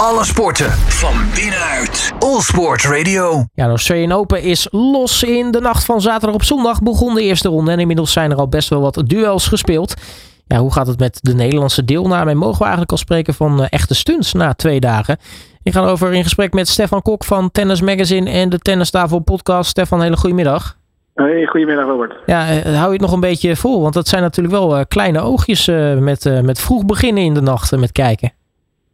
Alle sporten van binnenuit. All Sport Radio. Ja, de Australian Open is los in de nacht van zaterdag op zondag. Begon de eerste ronde en inmiddels zijn er al best wel wat duels gespeeld. Ja, hoe gaat het met de Nederlandse deelname? En mogen we eigenlijk al spreken van uh, echte stunts na twee dagen? Ik ga over in gesprek met Stefan Kok van Tennis Magazine en de Tennistafel podcast. Stefan, hele goedemiddag. Hey, goedemiddag Robert. Ja, uh, hou je het nog een beetje vol? Want dat zijn natuurlijk wel uh, kleine oogjes met, met vroeg beginnen in de nacht met kijken.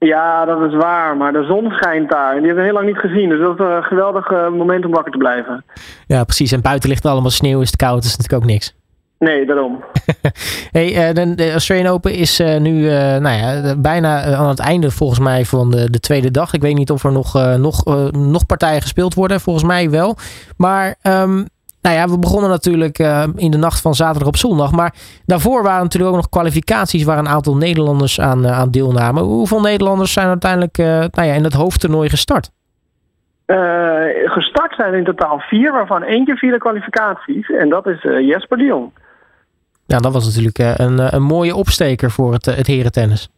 Ja, dat is waar. Maar de zon schijnt daar. En die hebben we heel lang niet gezien. Dus dat is een geweldig moment om wakker te blijven. Ja, precies. En buiten ligt allemaal sneeuw, is het koud, is natuurlijk ook niks. Nee, daarom. hey, uh, de, de Australian Open is uh, nu nou ja, bijna aan het einde volgens mij van de, de tweede dag. Ik weet niet of er nog, nog, nog partijen gespeeld worden. Volgens mij wel. Maar um, nou ja, we begonnen natuurlijk in de nacht van zaterdag op zondag. Maar daarvoor waren natuurlijk ook nog kwalificaties waar een aantal Nederlanders aan, aan deelnamen. Hoeveel Nederlanders zijn uiteindelijk nou ja, in het hoofdtoernooi gestart? gestart zijn in totaal vier, waarvan eentje vier kwalificaties. En dat is Jesper de Jong. Ja, dat was natuurlijk een, een mooie opsteker voor het, het herentennis.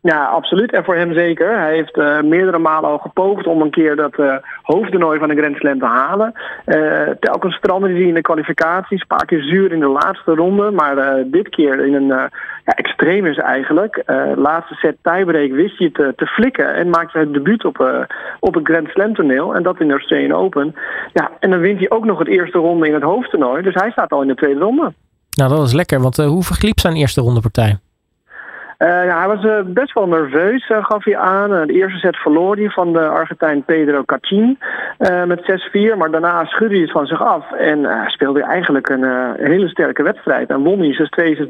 Ja, absoluut. En voor hem zeker. Hij heeft meerdere malen al gepoogd om een keer dat hoofdtoernooi van de Grand Slam te halen. Uh, telkens strandde hij in de kwalificaties, een paar keer zuur in de laatste ronde. Maar dit keer in een ja, extreem eigenlijk. laatste set tiebreak wist hij te, te flikken en maakte het debuut op, op het Grand Slam toneel. En dat in de Australian Open. Ja, en dan wint hij ook nog het eerste ronde in het hoofdtoernooi. Dus hij staat al in de tweede ronde. Nou, dat is lekker. Want uh, hoe vergliep zijn eerste rondepartij? Uh, ja, hij was uh, best wel nerveus, uh, gaf hij aan. de eerste set verloor hij van de Argentijn Pedro Cachin met 6-4. Maar daarna schudde hij het van zich af. En speelde hij eigenlijk een, een, hele sterke wedstrijd. En won hij 6-2, 6-3, 6-4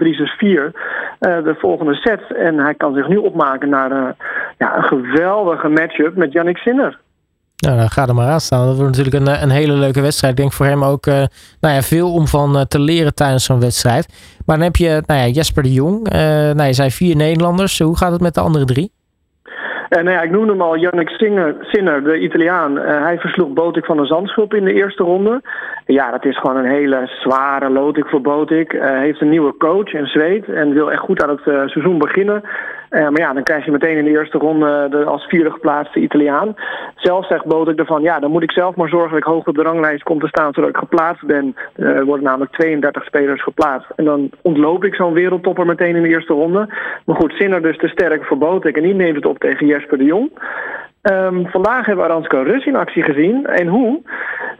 de volgende set. En hij kan zich nu opmaken naar ja, een geweldige matchup met Yannick Sinner. Nou, dan ga er maar aan staan. Dat wordt natuurlijk een, een hele leuke wedstrijd. Ik denk voor hem ook uh, nou ja, veel om van uh, te leren tijdens zo'n wedstrijd. Maar dan heb je nou ja, Jesper de Jong. Uh, nou, je zei vier Nederlanders. Hoe gaat het met de andere drie? nou ja, ik noemde hem al, Yannick Sinner, de Italiaan. hij versloeg Botik van de Zandschulp in de eerste ronde. Ja, dat is gewoon een hele zware loting voor Botik. Hij heeft een nieuwe coach, in Zweed. En wil echt goed aan het seizoen beginnen. Uh, maar ja, dan krijg je meteen in de eerste ronde de als vierde geplaatste Italiaan. Zelf zegt Botek ervan, ja, dan moet ik zelf maar zorgen dat ik hoog op de ranglijst kom te staan, zodat ik geplaatst ben. Er worden namelijk 32 spelers geplaatst. En dan ontloop ik zo'n wereldtopper meteen in de eerste ronde. Maar goed, Sinner dus te sterk voor Botek en die neemt het op tegen Jesper de Jong. Um, vandaag hebben we Aranska Rus in actie gezien. En hoe?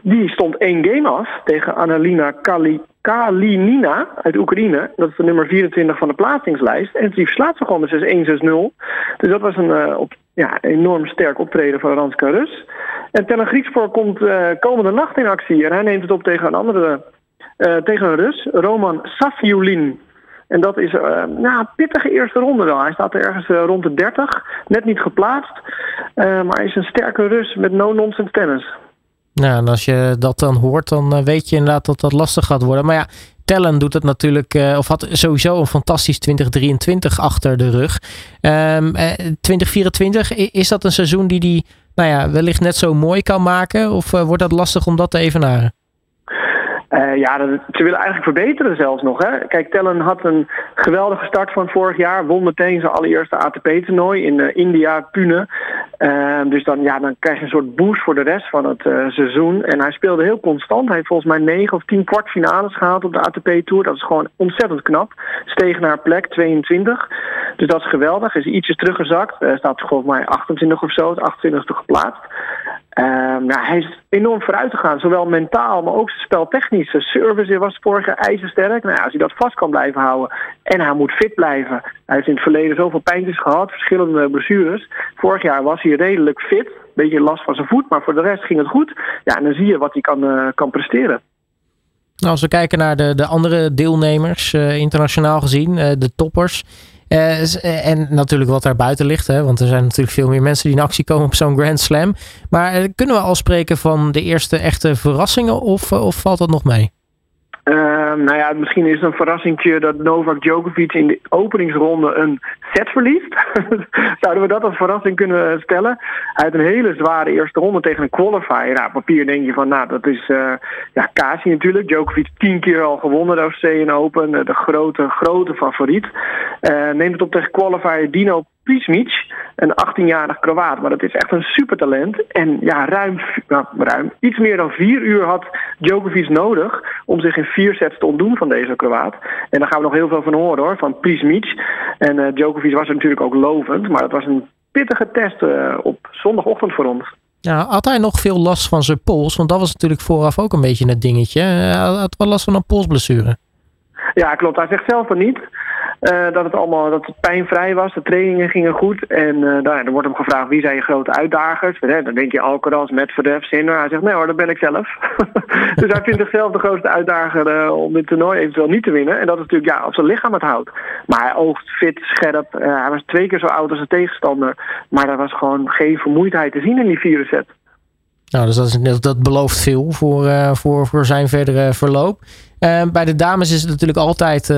Die stond één game af tegen Annalina Kali Kalinina uit Oekraïne. Dat is de nummer 24 van de plaatsingslijst. En die verslaat ze gewoon met 6-1, 6-0. Dus dat was een uh, op, ja, enorm sterk optreden van Ranska Rus. En Tellen Griekspoor komt uh, komende nacht in actie. En hij neemt het op tegen een andere, uh, tegen een Rus, Roman Safiulin. En dat is uh, nou, pittige eerste ronde wel. Hij staat er ergens rond de 30, net niet geplaatst. Maar hij is een sterke Rus met no-nonsense tennis. Nou, en als je dat dan hoort, dan weet je inderdaad dat dat lastig gaat worden. Maar ja, Tellen doet het natuurlijk, of had sowieso een fantastisch 2023 achter de rug. Um, 2024, is dat een seizoen die die nou ja, wellicht net zo mooi kan maken? Of wordt dat lastig om dat te evenaren? Uh, ja, ze willen eigenlijk verbeteren zelfs nog. Hè? Kijk, Tellen had een geweldige start van vorig jaar. Won meteen zijn allereerste ATP-toernooi in uh, India, Pune. Uh, dus dan, ja, dan krijg je een soort boost voor de rest van het seizoen. En hij speelde heel constant. Hij heeft volgens mij negen of tien kwartfinales gehaald op de ATP-tour. Dat is gewoon ontzettend knap. Steeg naar plek 22. Dus dat is geweldig. Is ietsjes teruggezakt. Staat volgens mij 28 of zo, 28 geplaatst. Um, ja, hij is enorm vooruit gegaan, zowel mentaal, maar ook speltechnisch. Service was vorig jaar ijzersterk. Nou als hij dat vast kan blijven houden en hij moet fit blijven. Hij heeft in het verleden zoveel pijntjes gehad, verschillende blessures. Vorig jaar was hij redelijk fit, beetje last van zijn voet, maar voor de rest ging het goed. Ja, en dan zie je wat hij kan, uh, kan presteren. Nou, als we kijken naar de, de andere deelnemers, uh, internationaal gezien, uh, de toppers. Uh, en natuurlijk wat daar buiten ligt, hè, want er zijn natuurlijk veel meer mensen die in actie komen op zo'n Grand Slam. Maar uh, kunnen we al spreken van de eerste echte verrassingen of, of valt dat nog mee? Uh, nou ja, misschien is het een verrassingje dat Novak Djokovic in de openingsronde een set verliest. Zouden we dat als verrassing kunnen stellen? Had een hele zware eerste ronde tegen een qualifier. Nou, papier denk je van, nou, dat is uh, ja, Kasi natuurlijk. Djokovic tien keer al gewonnen, de Australian Open. De grote, grote favoriet. Uh, neemt het op tegen qualifier Dino Prismic, een 18-jarig Kroaat. Maar dat is echt een supertalent. En ja, ruim, nou, ruim iets meer dan vier uur had Djokovic nodig om zich in vier sets te ontdoen van deze Kroaat. En daar gaan we nog heel veel van horen hoor, van Prismic. En uh, Djokovic was natuurlijk ook lovend, maar het was een pittige test uh, op zondagochtend voor ons. Ja, had hij nog veel last van zijn pols? Want dat was natuurlijk vooraf ook een beetje het dingetje. Hij had wel last van een polsblessure. Ja, klopt. Hij zegt zelf van niet. Uh, dat het allemaal dat het pijnvrij was, de trainingen gingen goed. En uh, nou, dan wordt hem gevraagd wie zijn je grote uitdagers. Dan denk je Alcaraz, Medvedev, Sinner. Hij zegt nee hoor, dat ben ik zelf. dus hij vindt zichzelf de grootste uitdager uh, om dit toernooi eventueel niet te winnen. En dat is natuurlijk ja, op zijn lichaam het houdt. Maar hij oogt fit, scherp. hij was twee keer zo oud als zijn tegenstander. Maar er was gewoon geen vermoeidheid te zien in die vierde set. Nou, dus dat, dat belooft veel voor, voor, voor zijn verdere verloop. Uh, bij de dames is het natuurlijk altijd, uh,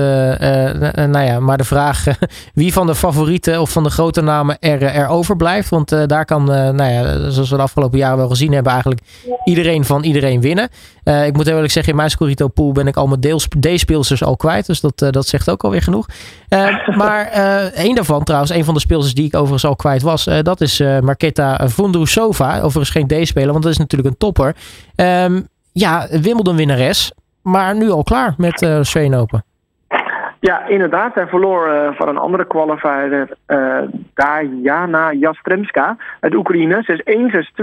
nou ja, maar de vraag wie van de favorieten of van de grote namen er, er overblijft. Want daar kan, nou ja, zoals we de afgelopen jaren wel gezien hebben, eigenlijk iedereen van iedereen winnen. ik moet eerlijk zeggen, in mijn Scorito pool ben ik al mijn D-speelsters al kwijt. Dus dat, dat zegt ook alweer genoeg. maar één daarvan, trouwens, een van de speelsters die ik overigens al kwijt was, dat is Marketa Vondrousova. Overigens geen D-speler, want dat is natuurlijk een topper. Um, ja, Wimbledon-winnares maar nu al klaar met uh, Australian Open. Ja, inderdaad. Hij verloor uh, van een andere qualifier, uh, Dajana Jastremska uit Oekraïne.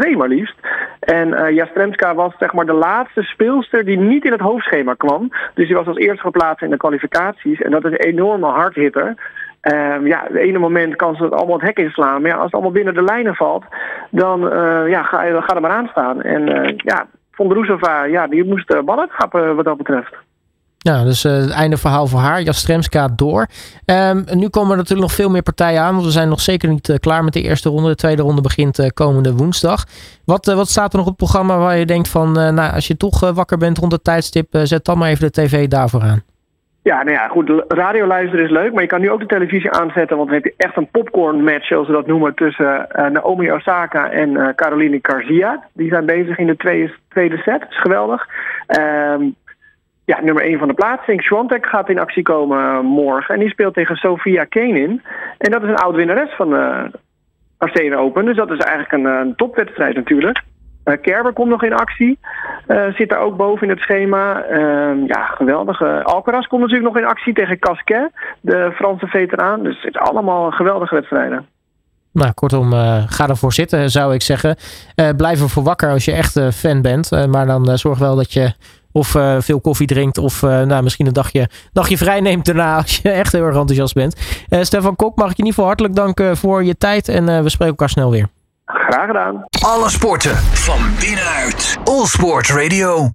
6-1, 6-2 maar liefst. En Jastremska was zeg maar de laatste speelster die niet in het hoofdschema kwam. Dus die was als eerste geplaatst in de kwalificaties. En dat is een enorme hardhitter. Uh, ja, het ene moment kan ze het allemaal het hek inslaan. Maar als het allemaal binnen de lijnen valt, dan uh, ja, ga, ga er maar aan staan. En ja, Von Droesova, ja, die moest ballen trappen wat dat betreft. Ja, dus uh, het einde verhaal voor haar. Jastremska door. Um, nu komen er natuurlijk nog veel meer partijen aan. Want we zijn nog zeker niet uh, klaar met de eerste ronde. De tweede ronde begint uh, komende woensdag. Wat, wat staat er nog op het programma waar je denkt van... nou, als je toch wakker bent rond het tijdstip... zet dan maar even de tv daarvoor aan. Ja, nou ja, goed. Radio luisteren is leuk, maar je kan nu ook de televisie aanzetten. Want dan heb je echt een popcorn match, zoals we dat noemen, tussen uh, Naomi Osaka en uh, Caroline Garcia. Die zijn bezig in de tweede, tweede set. Dat is geweldig. Um, ja, nummer 1 van de plaats. Sink Swantek gaat in actie komen morgen. En die speelt tegen Sofia Kenin. En dat is een oud winnares van de Arsene Open. Dus dat is eigenlijk een, een topwedstrijd natuurlijk. Uh, Kerber komt nog in actie. Uh, zit daar ook boven in het schema. Uh, ja, geweldig. Alcaraz komt natuurlijk nog in actie tegen Casquet, de Franse veteraan. Dus het is allemaal geweldige wedstrijden. Nou, kortom, ga ervoor zitten, zou ik zeggen. blijf ervoor wakker als je echt fan bent. maar dan zorg wel dat je of veel koffie drinkt. Of nou, misschien een dagje, dagje vrij neemt daarna. Als je echt heel erg enthousiast bent. Stefan Kok, mag ik je in ieder geval hartelijk danken voor je tijd. En we spreken elkaar snel weer. Graag gedaan. Alle sporten van binnenuit. All Sport Radio.